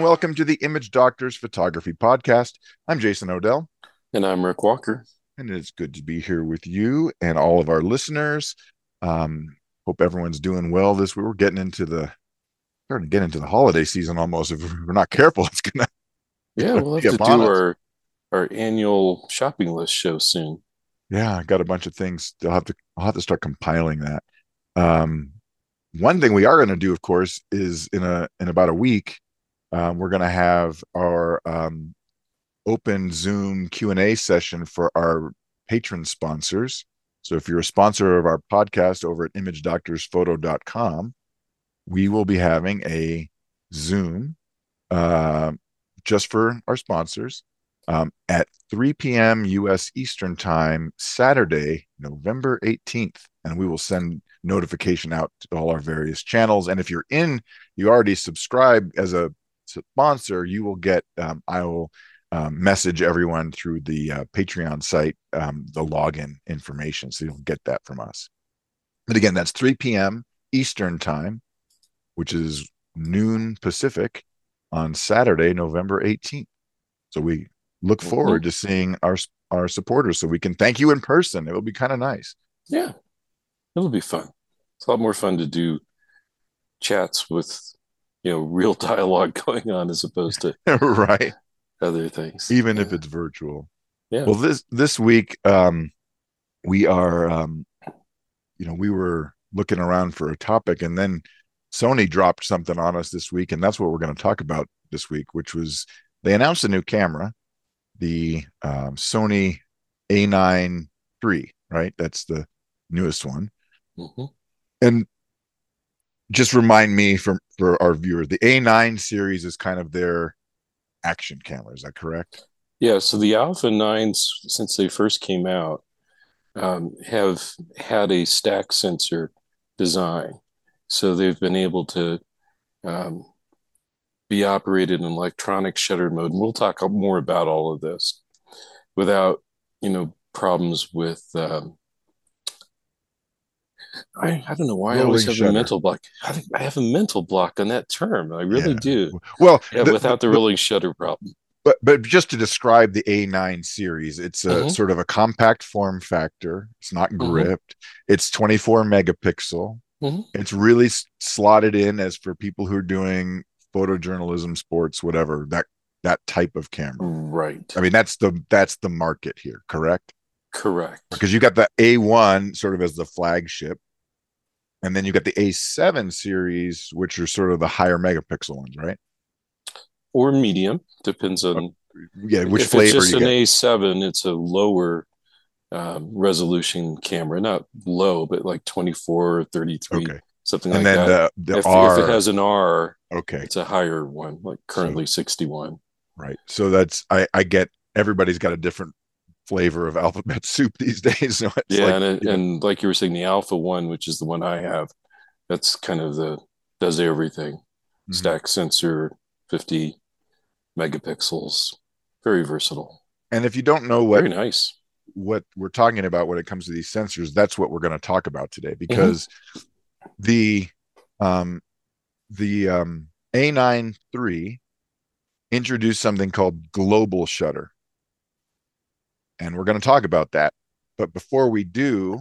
and welcome to the Image Doctors Photography Podcast. I'm Jason Odell. And I'm Rick Walker. And it's good to be here with you and all of our listeners. Um, hope everyone's doing well this We're getting into the starting to get into the holiday season almost. If we're not careful, it's gonna Yeah, we'll have to do our our annual shopping list show soon. Yeah, I got a bunch of things. I'll have to I'll have to start compiling that. Um one thing we are going to do, of course, is in a in about a week, um, we're going to have our um, open Zoom Q and A session for our patron sponsors. So if you're a sponsor of our podcast over at imagedoctorsphoto.com, we will be having a Zoom uh, just for our sponsors um, at 3 p.m. U.S. Eastern Time, Saturday, November 18th. And we will send notification out to all our various channels. And if you're in, you already subscribe as a sponsor, you will get, um, I will um, message everyone through the uh, Patreon site um, the login information. So you'll get that from us. But again, that's 3 p.m. Eastern Time, which is noon Pacific on Saturday, November 18th. So we look mm-hmm. forward to seeing our our supporters so we can thank you in person. It will be kind of nice. Yeah. It'll be fun. It's a lot more fun to do chats with you know real dialogue going on as opposed to right other things. Even yeah. if it's virtual. Yeah. Well this this week um we are um you know we were looking around for a topic and then Sony dropped something on us this week and that's what we're going to talk about this week which was they announced a new camera the um, Sony A9 III, right? That's the newest one. Mm-hmm. And just remind me from for our viewers, the A9 series is kind of their action camera. Is that correct? Yeah. So the Alpha 9s, since they first came out, um, have had a stack sensor design. So they've been able to um, be operated in electronic shutter mode. And we'll talk more about all of this without, you know, problems with. Um, I, I don't know why Rolling I always have shutter. a mental block. I, I, have a mental block on that term. I really yeah. do. Well, yeah, the, without the, the rolling shutter problem. But but just to describe the A9 series, it's a mm-hmm. sort of a compact form factor. It's not mm-hmm. gripped. Mm-hmm. It's 24 megapixel. Mm-hmm. It's really slotted in as for people who are doing photojournalism, sports, whatever that that type of camera. Right. I mean, that's the that's the market here, correct? Correct. Because you got the A1 sort of as the flagship, and then you've got the A7 series, which are sort of the higher megapixel ones, right? Or medium, depends on yeah which flavor. if flavor. It's just an A7, it's a lower um, resolution camera, not low, but like 24 or 33. Okay something and like then that. The, the if, R, if it has an R, okay, it's a higher one, like currently so, 61. Right. So that's I I get everybody's got a different flavor of alphabet soup these days. So yeah, like, and it, and like you were saying, the Alpha one, which is the one I have, that's kind of the does everything. Mm-hmm. Stack sensor, 50 megapixels, very versatile. And if you don't know what very nice what we're talking about when it comes to these sensors, that's what we're going to talk about today because mm-hmm the um, the um, A9 III introduced something called global shutter. And we're going to talk about that. But before we do,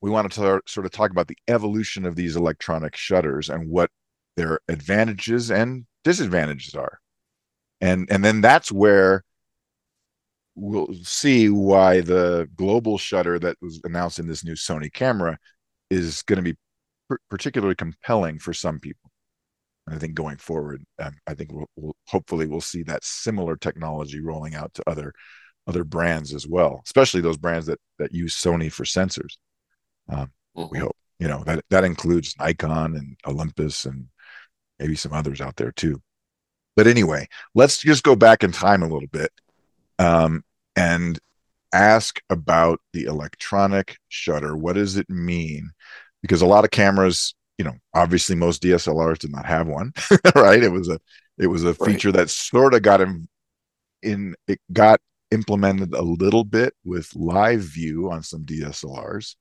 we want to sort of talk about the evolution of these electronic shutters and what their advantages and disadvantages are. And and then that's where we'll see why the global shutter that was announced in this new Sony camera is going to be particularly compelling for some people. And I think going forward, um, I think we'll, we'll, hopefully we'll see that similar technology rolling out to other other brands as well, especially those brands that that use Sony for sensors. Um, mm-hmm. We hope you know that that includes Nikon and Olympus and maybe some others out there too. But anyway, let's just go back in time a little bit um, and ask about the electronic shutter. What does it mean? because a lot of cameras, you know, obviously most DSLRs did not have one, right? It was a it was a feature right. that sort of got in, in it got implemented a little bit with live view on some DSLRs.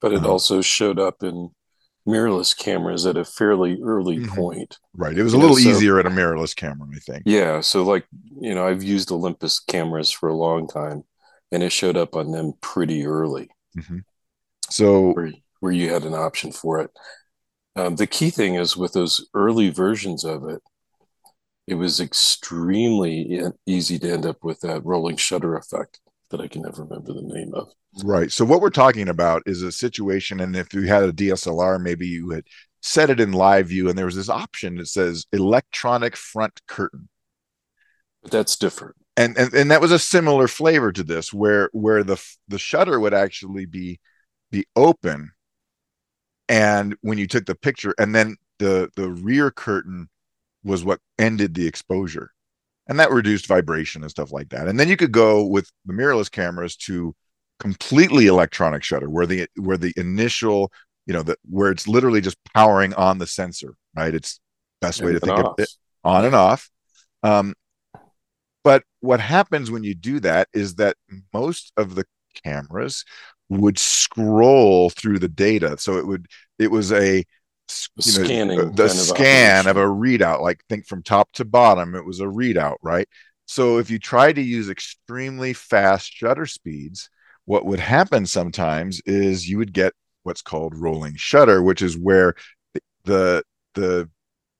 But it um, also showed up in mirrorless cameras at a fairly early mm-hmm. point. Right. It was a little know, so, easier at a mirrorless camera, I think. Yeah. So, like, you know, I've used Olympus cameras for a long time and it showed up on them pretty early. Mm-hmm. So, where, where, you had an option for it. Um, the key thing is with those early versions of it, it was extremely easy to end up with that rolling shutter effect that I can never remember the name of. Right. So what we're talking about is a situation, and if you had a DSLR, maybe you had set it in live view, and there was this option that says electronic front curtain. But that's different. And, and and that was a similar flavor to this, where where the the shutter would actually be be open, and when you took the picture, and then the the rear curtain was what ended the exposure and that reduced vibration and stuff like that. And then you could go with the mirrorless cameras to completely electronic shutter, where the where the initial, you know, the where it's literally just powering on the sensor, right? It's best way to think off. of it on and off. Um, but what happens when you do that is that most of the cameras would scroll through the data. So it would it was a you know, scanning the scan of, of a readout like think from top to bottom it was a readout right? So if you try to use extremely fast shutter speeds what would happen sometimes is you would get what's called rolling shutter which is where the the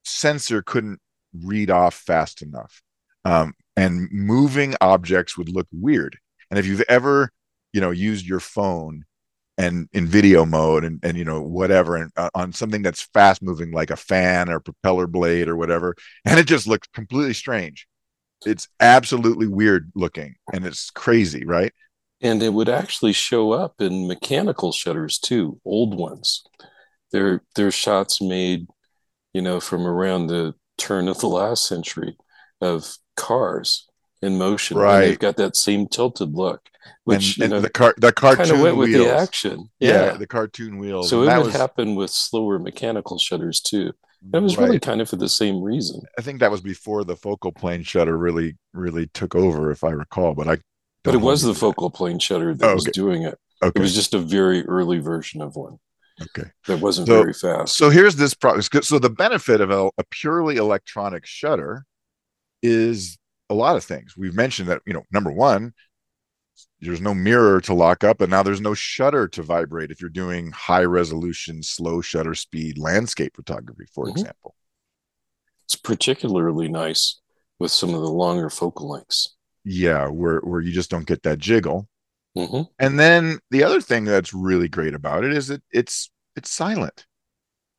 sensor couldn't read off fast enough. Um, and moving objects would look weird. And if you've ever you know used your phone and in video mode and, and you know whatever and uh, on something that's fast moving like a fan or propeller blade or whatever and it just looks completely strange. It's absolutely weird looking and it's crazy right? And it would actually show up in mechanical shutters too old ones. They're they're shots made you know from around the turn of the last century of cars in motion right they've got that same tilted look which and, and know, the car the cartoon kind of went wheels. with the action. Yeah. yeah. the cartoon wheels. So it would was, happen with slower mechanical shutters too. And it was right. really kind of for the same reason. I think that was before the focal plane shutter really really took over, if I recall. But I but it was the focal plane shutter that oh, okay. was doing it. Okay. It was just a very early version of one. Okay. That wasn't so, very fast. So here's this problem. So the benefit of a, a purely electronic shutter is a lot of things. We've mentioned that, you know, number one, there's no mirror to lock up and now there's no shutter to vibrate if you're doing high resolution slow shutter speed landscape photography for mm-hmm. example it's particularly nice with some of the longer focal lengths yeah where where you just don't get that jiggle mm-hmm. and then the other thing that's really great about it is that it's it's silent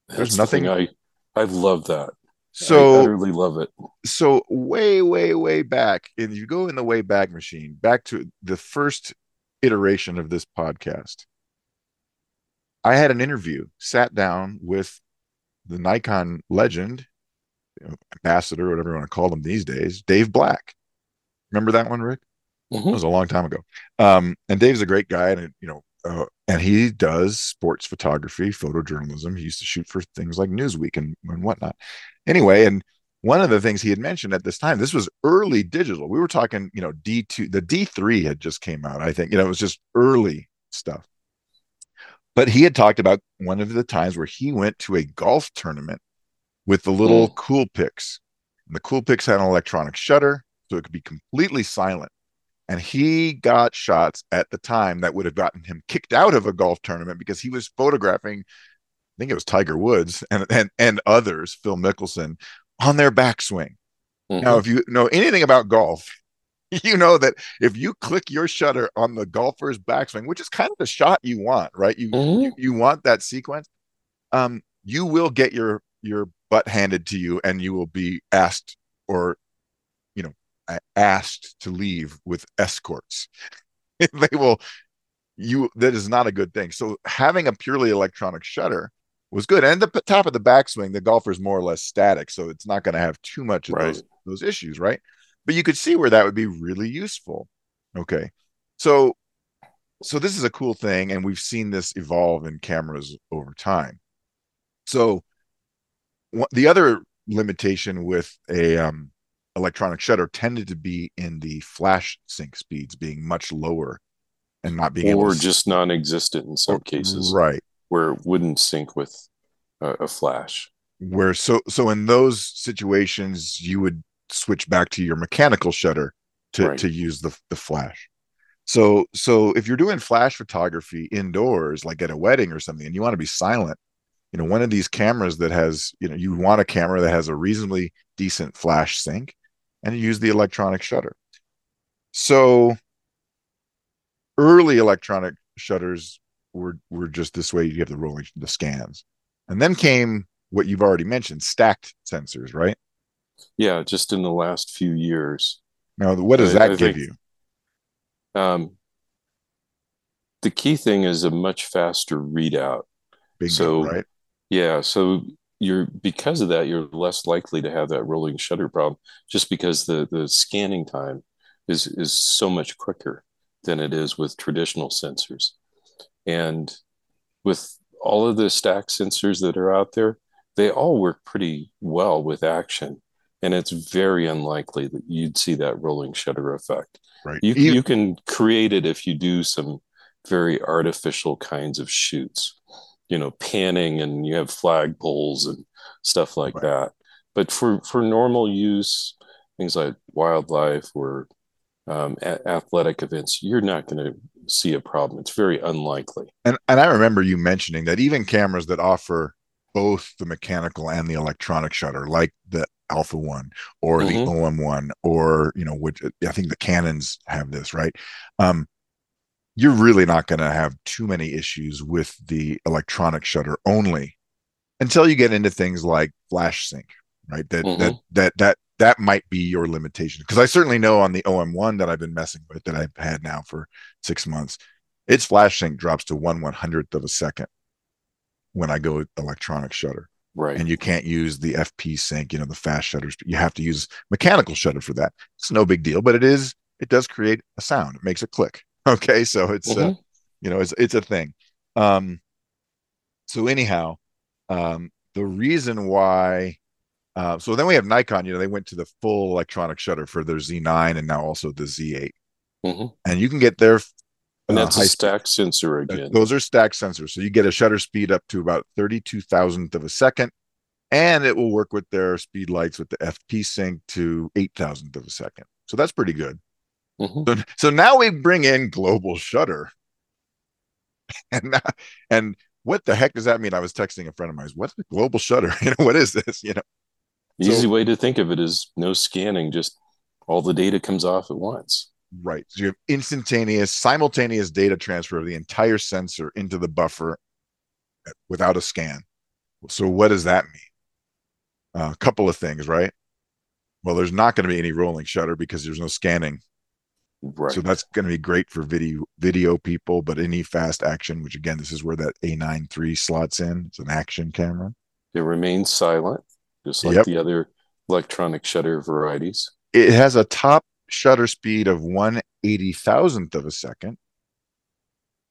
that's there's nothing the i i love that so I utterly love it. So way, way, way back, and you go in the way back machine, back to the first iteration of this podcast. I had an interview, sat down with the Nikon legend, ambassador, whatever you want to call them these days, Dave Black. Remember that one, Rick? Mm-hmm. It was a long time ago. Um, and Dave's a great guy, and you know, uh, and he does sports photography, photojournalism. He used to shoot for things like Newsweek and, and whatnot. Anyway, and one of the things he had mentioned at this time, this was early digital. We were talking, you know, D2, the D3 had just came out, I think. You know, it was just early stuff. But he had talked about one of the times where he went to a golf tournament with the little mm. Coolpix. And the Cool Coolpix had an electronic shutter, so it could be completely silent and he got shots at the time that would have gotten him kicked out of a golf tournament because he was photographing i think it was tiger woods and and, and others phil mickelson on their backswing mm-hmm. now if you know anything about golf you know that if you click your shutter on the golfer's backswing which is kind of the shot you want right you mm-hmm. you, you want that sequence um you will get your your butt handed to you and you will be asked or asked to leave with escorts. they will you that is not a good thing. So having a purely electronic shutter was good. And the top of the backswing, the golfer is more or less static, so it's not going to have too much of right. those those issues, right? But you could see where that would be really useful. Okay. So so this is a cool thing and we've seen this evolve in cameras over time. So the other limitation with a um, electronic shutter tended to be in the flash sync speeds being much lower and not being or just non-existent in some cases right where it wouldn't sync with a, a flash. Where so so in those situations you would switch back to your mechanical shutter to Right. to use the the flash. So so if you're doing flash photography indoors, like at a wedding or something, and you want to be silent, you know, one of these cameras that has, you know, you want a camera that has a reasonably decent flash sync, and use the electronic shutter. So early electronic shutters were were just this way. You have the rolling the scans, and then came what you've already mentioned, stacked sensors, right? Yeah, just in the last few years. Now, what does I- that I give think- you? Um, the key thing is a much faster readout. Bingo, so- right? Yeah, so you're because of that, you're less likely to have that rolling shutter problem, just because the the scanning time is is so much quicker than it is with traditional sensors. And with all of the stack sensors that are out there, they all work pretty well with action. And it's very unlikely that you'd see that rolling shutter effect. Right. You Even- you can create it if you do some very artificial kinds of shoots, you know, panning and you have flag poles and stuff like Right. that. But for for normal use, things like wildlife or um, a- athletic events, you're not going to see a problem. It's very unlikely. and and I remember you mentioning that even cameras that offer both the mechanical and the electronic shutter, like the Alpha One or Mhm. the OM One, or you know, which I think the Canons have this, right? Um, you're really not going to have too many issues with the electronic shutter only until you get into things like flash sync, right? That Mhm. that that that that might be your limitation because I certainly know on the OM1 that I've been messing with that I've had now for six months, its flash sync drops to one one hundredth of a second when I go electronic shutter, Right. and you can't use the FP sync, you know, the fast shutters. You have to use mechanical shutter for that. It's no big deal, but it is. It does create a sound. It makes a click. Okay, so it's uh, Mhm. you know it's it's a thing um so anyhow um the reason why uh so then we have nikon you know they went to the full electronic shutter for their z9 and now also the z8 Mhm. and you can get their and uh, that's high a speed- stack sensor uh, again. those are stack sensors so you get a shutter speed up to about 32 thousandth of a second and it will work with their speed lights with the fp sync to 8 thousandth of a second so that's pretty good Mhm. so, so now we bring in global shutter. And and what the heck does that mean? I was texting a friend of mine. What's the global shutter? You know, what is this? You know, so- Easy way to think of it is no scanning, just all the data comes off at once. right. So you have instantaneous, simultaneous data transfer of the entire sensor into the buffer without a scan. So what does that mean? a couple of things, right? Well, there's not going to be any rolling shutter because there's no scanning Right. So that's going to be great for video video people, but any fast action, which again, this is where that A9 III slots in. It's an action camera. it remains silent, just like Yep. the other electronic shutter varieties. It has a top shutter speed of one eighty thousandth of a second.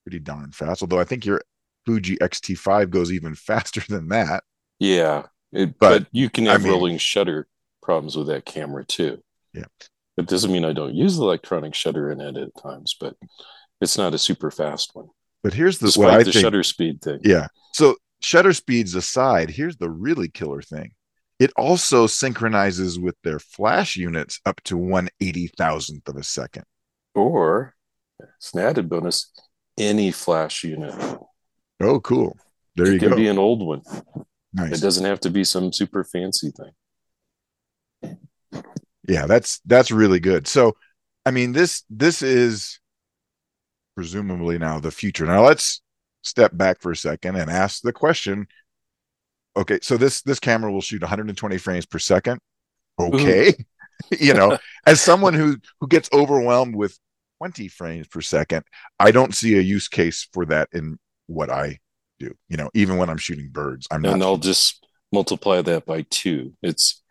Pretty darn fast. Although I think your Fuji X-T5 goes even faster than that. Yeah, it, But, but, you can I have mean- rolling shutter problems with that camera too. Yeah. It doesn't mean I don't use the electronic shutter in it at times, but it's not a super fast one, But here's the despite what I the think. shutter speed thing. Yeah. So shutter speeds aside, here's the really killer thing. It also synchronizes with their flash units up to one eighty thousandth of a second. Or it's an added bonus, any flash unit. Oh, cool. There you go. it you can go. be an old one. nice. It doesn't have to be some super fancy thing. Yeah that's that's really good. So i mean this this is presumably now the future. Now let's step back for a second and ask the question. Okay so this this camera will shoot 120 frames per second. Mm-hmm. Okay. You know as someone who who gets overwhelmed with 20 frames per second i don't see a use case for that in what i do. You know even when i'm shooting birds i'm not and I'll just multiply that by two. It's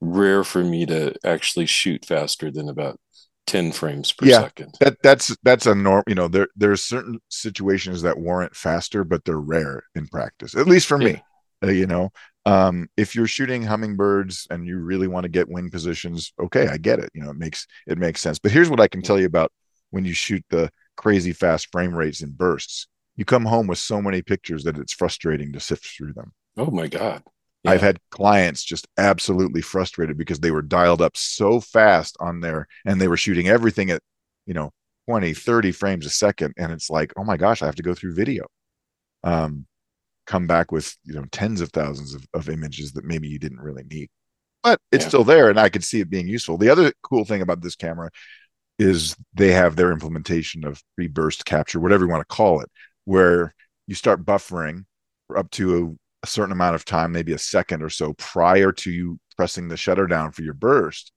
rare for me to actually shoot faster than about 10 frames per Yeah. second. that that's that's a norm you know there there's certain situations that warrant faster but they're rare in practice at least for me Uh, you know um if you're shooting hummingbirds and you really want to get wing positions okay i get it you know it makes it makes sense but here's what i can tell you about when you shoot the crazy fast frame rates in bursts you come home with so many pictures that it's frustrating to sift through them Oh my God. Yeah. I've had clients just absolutely frustrated because they were dialed up so fast on there and they were shooting everything at, you know, 20, 30 frames a second. And it's like, oh my gosh, I have to go through video. Um, come back with, you know, tens of thousands of, of images that maybe you didn't really need. But it's yeah. still there and I could see it being useful. The other cool thing about this camera is they have their implementation of pre-burst capture, whatever you want to call it, where you start buffering up to a, certain amount of time, maybe a second or so prior to you pressing the shutter down for your burst.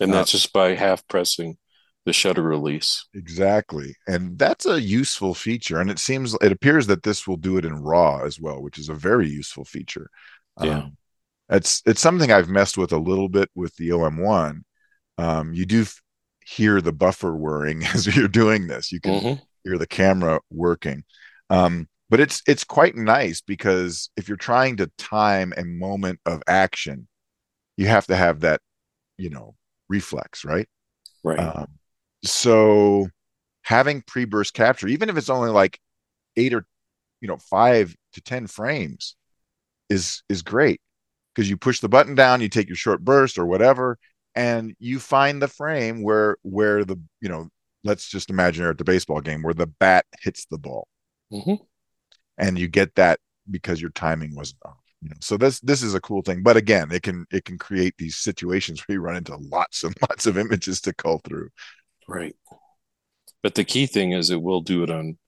And that's uh, just by half pressing the shutter release. Exactly. And that's a useful feature. And it seems, it appears that this will do it in RAW as well, which is a very useful feature. Yeah. Um, it's, it's something I've messed with a little bit with the OM1. Um, you do f- hear the buffer whirring as you're doing this. You can mm-hmm. hear the camera working. Um, but it's it's quite nice because if you're trying to time a moment of action you have to have that you know reflex right? Right. Um, so having pre-burst capture even if it's only like eight or you know five to ten frames is is great because you push the button down you take your short burst or whatever and you find the frame where where the you know let's just imagine you're at the baseball game where the bat hits the ball. Mm-hmm and you get that because your timing wasn't off you know? So this this is a cool thing but again it can it can create these situations where you run into lots and lots of images to cull through. Right. But the key thing is it will do it on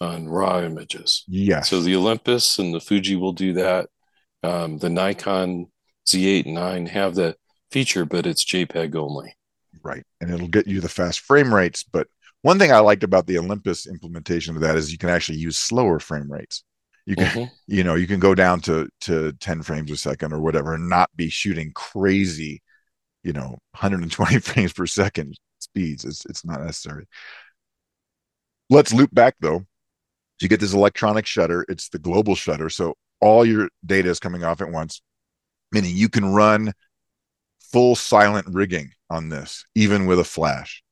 on raw images. Yeah so the olympus and the fuji will do that. Um, the nikon z8 and 9 have that feature but it's jpeg only. Right. And it'll get you the fast frame rates but one thing I liked about the Olympus implementation of that is you can actually use slower frame rates. You can, mm-hmm. you know, you can go down to to 10 frames a second or whatever and not be shooting crazy, you know, 120 frames per second speeds. It's it's not necessary. Let's loop back though. You get this electronic shutter. It's the global shutter, so all your data is coming off at once, meaning you can run full silent rigging on this, even with a flash.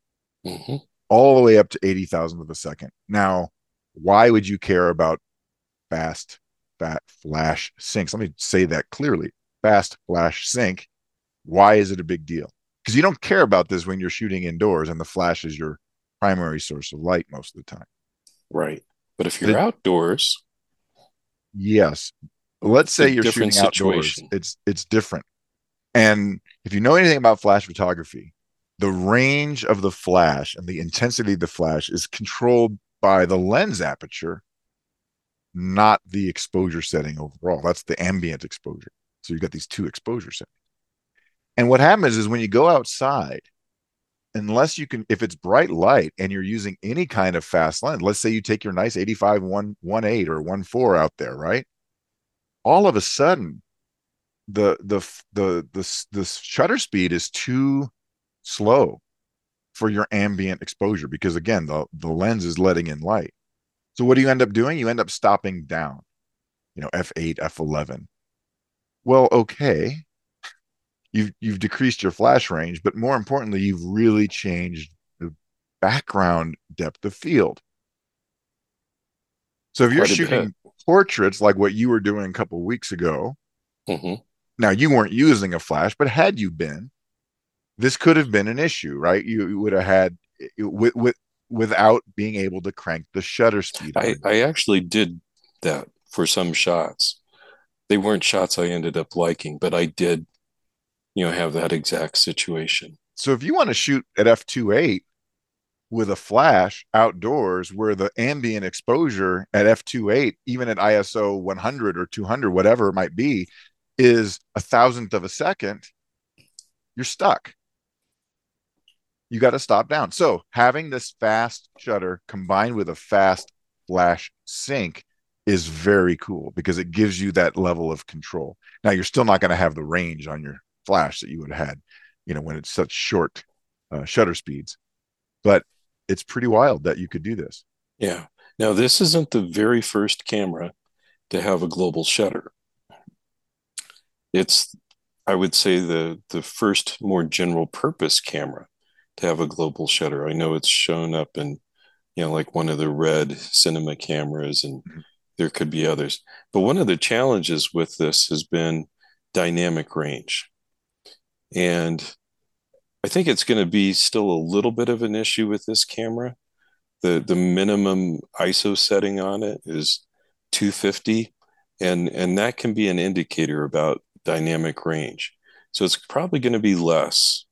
Mm-hmm all the way up to 80,000 of a second. Now, why would you care about fast, fat flash syncs? Let me say that clearly fast flash sync. Why is it a big deal? Because you don't care about this when you're shooting indoors and the flash is your primary source of light most of the time. Right. But if you're it, outdoors, yes. Let's say you're shooting situation. outdoors. It's it's different. And if you know anything about flash photography, the range of the flash and the intensity of the flash is controlled by the lens aperture, not the exposure setting overall. That's the ambient exposure. So you've got these two exposure settings. And what happens is when you go outside, unless you can, if it's bright light and you're using any kind of fast lens, let's say you take your nice 85 1 1 or 1 4 out there, right? All of a sudden, the the the the the shutter speed is too slow for your ambient exposure because again the, the lens is letting in light. So what do you end up doing? You end up stopping down you know f8 f11 well okay. You've you've decreased your flash range but more importantly you've really changed the background depth of field. So if you're shooting portraits like what you were doing a couple weeks ago mm-hmm. now you weren't using a flash but had you been this could have been an issue, right? You, you would have had with, with without being able to crank the shutter speed. I, I actually did that for some shots. They weren't shots I ended up liking, but I did, you know, have that exact situation. So if you want to shoot at f2.8 with a flash outdoors where the ambient exposure at f2.8, even at ISO 100 or 200, whatever it might be, is a thousandth of a second, you're stuck you got to stop down. So having this fast shutter combined with a fast flash sync is very cool because it gives you that level of control. Now you're still not going to have the range on your flash that you would have had, you know, when it's such short uh, shutter speeds, but it's pretty wild that you could do this. Yeah. Now this isn't the very first camera to have a global shutter. It's, I would say, the the first more general purpose camera to have a global shutter. I know it's shown up in, you know, like one of the red cinema cameras and mm-hmm. there could be others. But one of the challenges with this has been dynamic range. And I think it's going to be still a little bit of an issue with this camera. The the minimum ISO setting on it is 250 and and that can be an indicator about dynamic range. So it's probably going to be less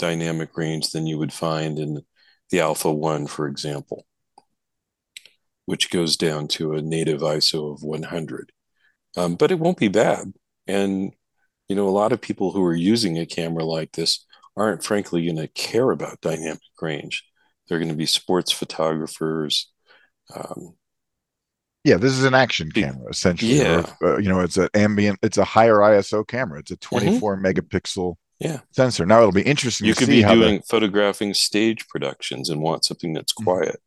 dynamic range than you would find in the Alpha 1 for example which goes down to a native ISO of 100. Um, but it won't be bad. And, you know, a lot of people who are using a camera like this aren't frankly going to care about dynamic range. They're going to be sports photographers. Um, yeah, this is an action camera essentially. Yeah, or, uh, you know, it's an ambient, it's a higher ISO camera. It's a 24 mm-hmm. megapixel yeah sensor. Now it'll be interesting. You could be doing the... photographing stage productions and want something that's mm-hmm. quiet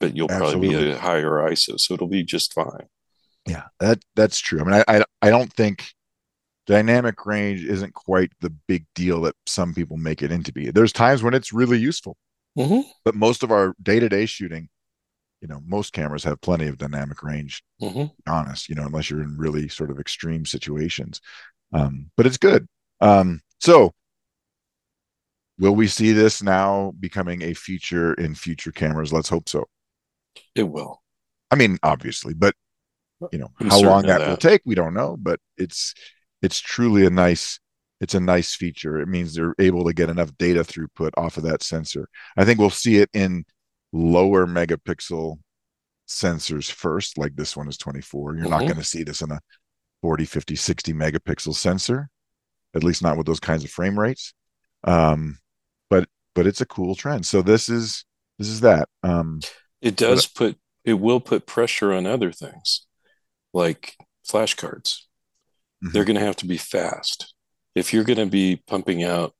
but you'll Absolutely. probably be a higher ISO, so it'll be just fine. Yeah, that that's true. I mean, I I, I don't think dynamic range isn't quite the big deal that some people make it into be. There's times when it's really useful, mm-hmm. but most of our day to day shooting, you know, most cameras have plenty of dynamic range. Mm-hmm. Honest, you know, unless you're in really sort of extreme situations. Um, but it's good. Um, so will we see this now becoming a feature in future cameras? Let's hope so. It will. I mean, obviously, but you know I'm how long that, that will take, we don't know. But it's it's truly a nice it's a nice feature. It means they're able to get enough data throughput off of that sensor. I think we'll see it in lower megapixel sensors first, like this one is 24. You're mm-hmm. not going to see this in a 40, 50, 60 megapixel sensor, at least not with those kinds of frame rates. Um, but but it's a cool trend. So this is this is that. Um, it does but, put it will put pressure on other things like flashcards. Mm-hmm. They're going to have to be fast. If you're going to be pumping out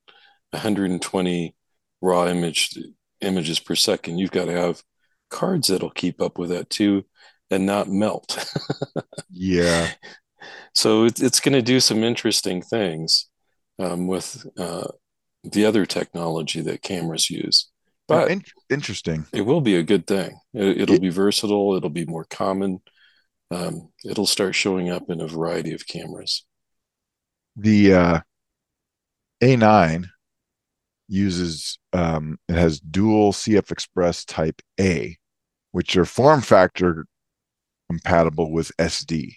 120 raw image images per second, you've got to have cards that'll keep up with that too and not melt. yeah. So it, it's going to do some interesting things um, with uh, the other technology that cameras use but In- interesting. It will be a good thing. It, will it, be versatile. It'll be more common. Um, it'll start showing up in a variety of cameras. The uh, A9 uses um, it has dual CF Express Type A, which are form factor compatible with SD.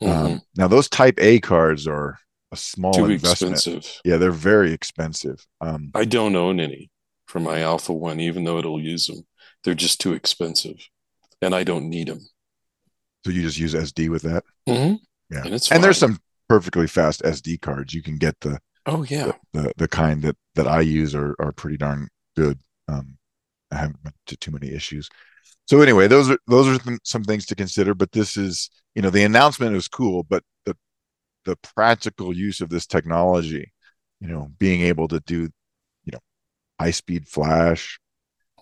Um, mm-hmm. Um, now those Type A cards are a small Too investment. Expensive. Yeah, they're very expensive. Um, I don't own any for my Alpha One, even though it'll use them. They're just too expensive, and I don't need them. So you just use SD with that? Mm-hmm. Yeah, and, and there's some perfectly fast SD cards. You can get the oh yeah the the, the kind that that I use are are pretty darn good. Um, I haven't been to too many issues. So anyway, those are those are some things to consider. But this is you know the announcement is cool, but the the practical use of this technology, you know, being able to do you know high speed flash,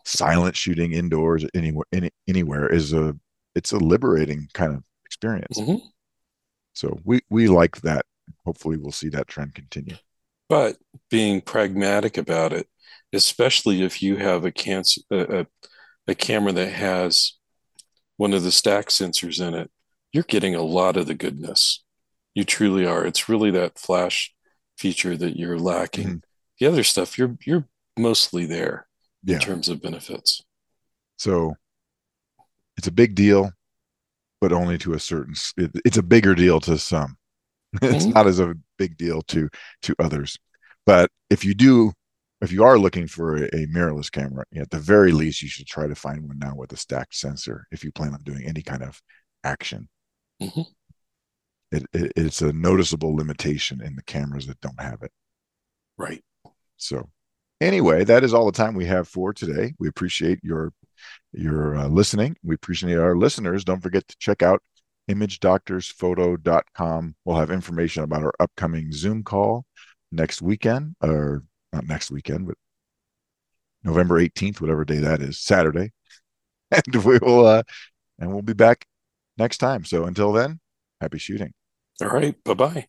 silent shooting indoors anywhere any, anywhere is a it's a liberating kind of experience. Mm-hmm. So we we like that. Hopefully, we'll see that trend continue. But being pragmatic about it, especially if you have a cancer a, a camera that has one of the stack sensors in it, you're getting a lot of the goodness. You truly are. It's really that flash feature that you're lacking. Mm-hmm. The other stuff, you're you're mostly there yeah. in terms of benefits. So it's a big deal, but only to a certain. It, it's a bigger deal to some. it's mm-hmm. not as a big deal to to others. But if you do, if you are looking for a, a mirrorless camera, at the very least, you should try to find one now with a stacked sensor if you plan on doing any kind of action. Mm-hmm. It, it, it's a noticeable limitation in the cameras that don't have it. Right. So Anyway, that is all the time we have for today. We appreciate your your uh, listening. We appreciate our listeners. Don't forget to check out imagedoctorsphoto.com. We'll have information about our upcoming Zoom call next weekend, or not next weekend, but November 18th, whatever day that is, Saturday. And we will uh and we'll be back next time. So until then, happy shooting. All right. Bye-bye.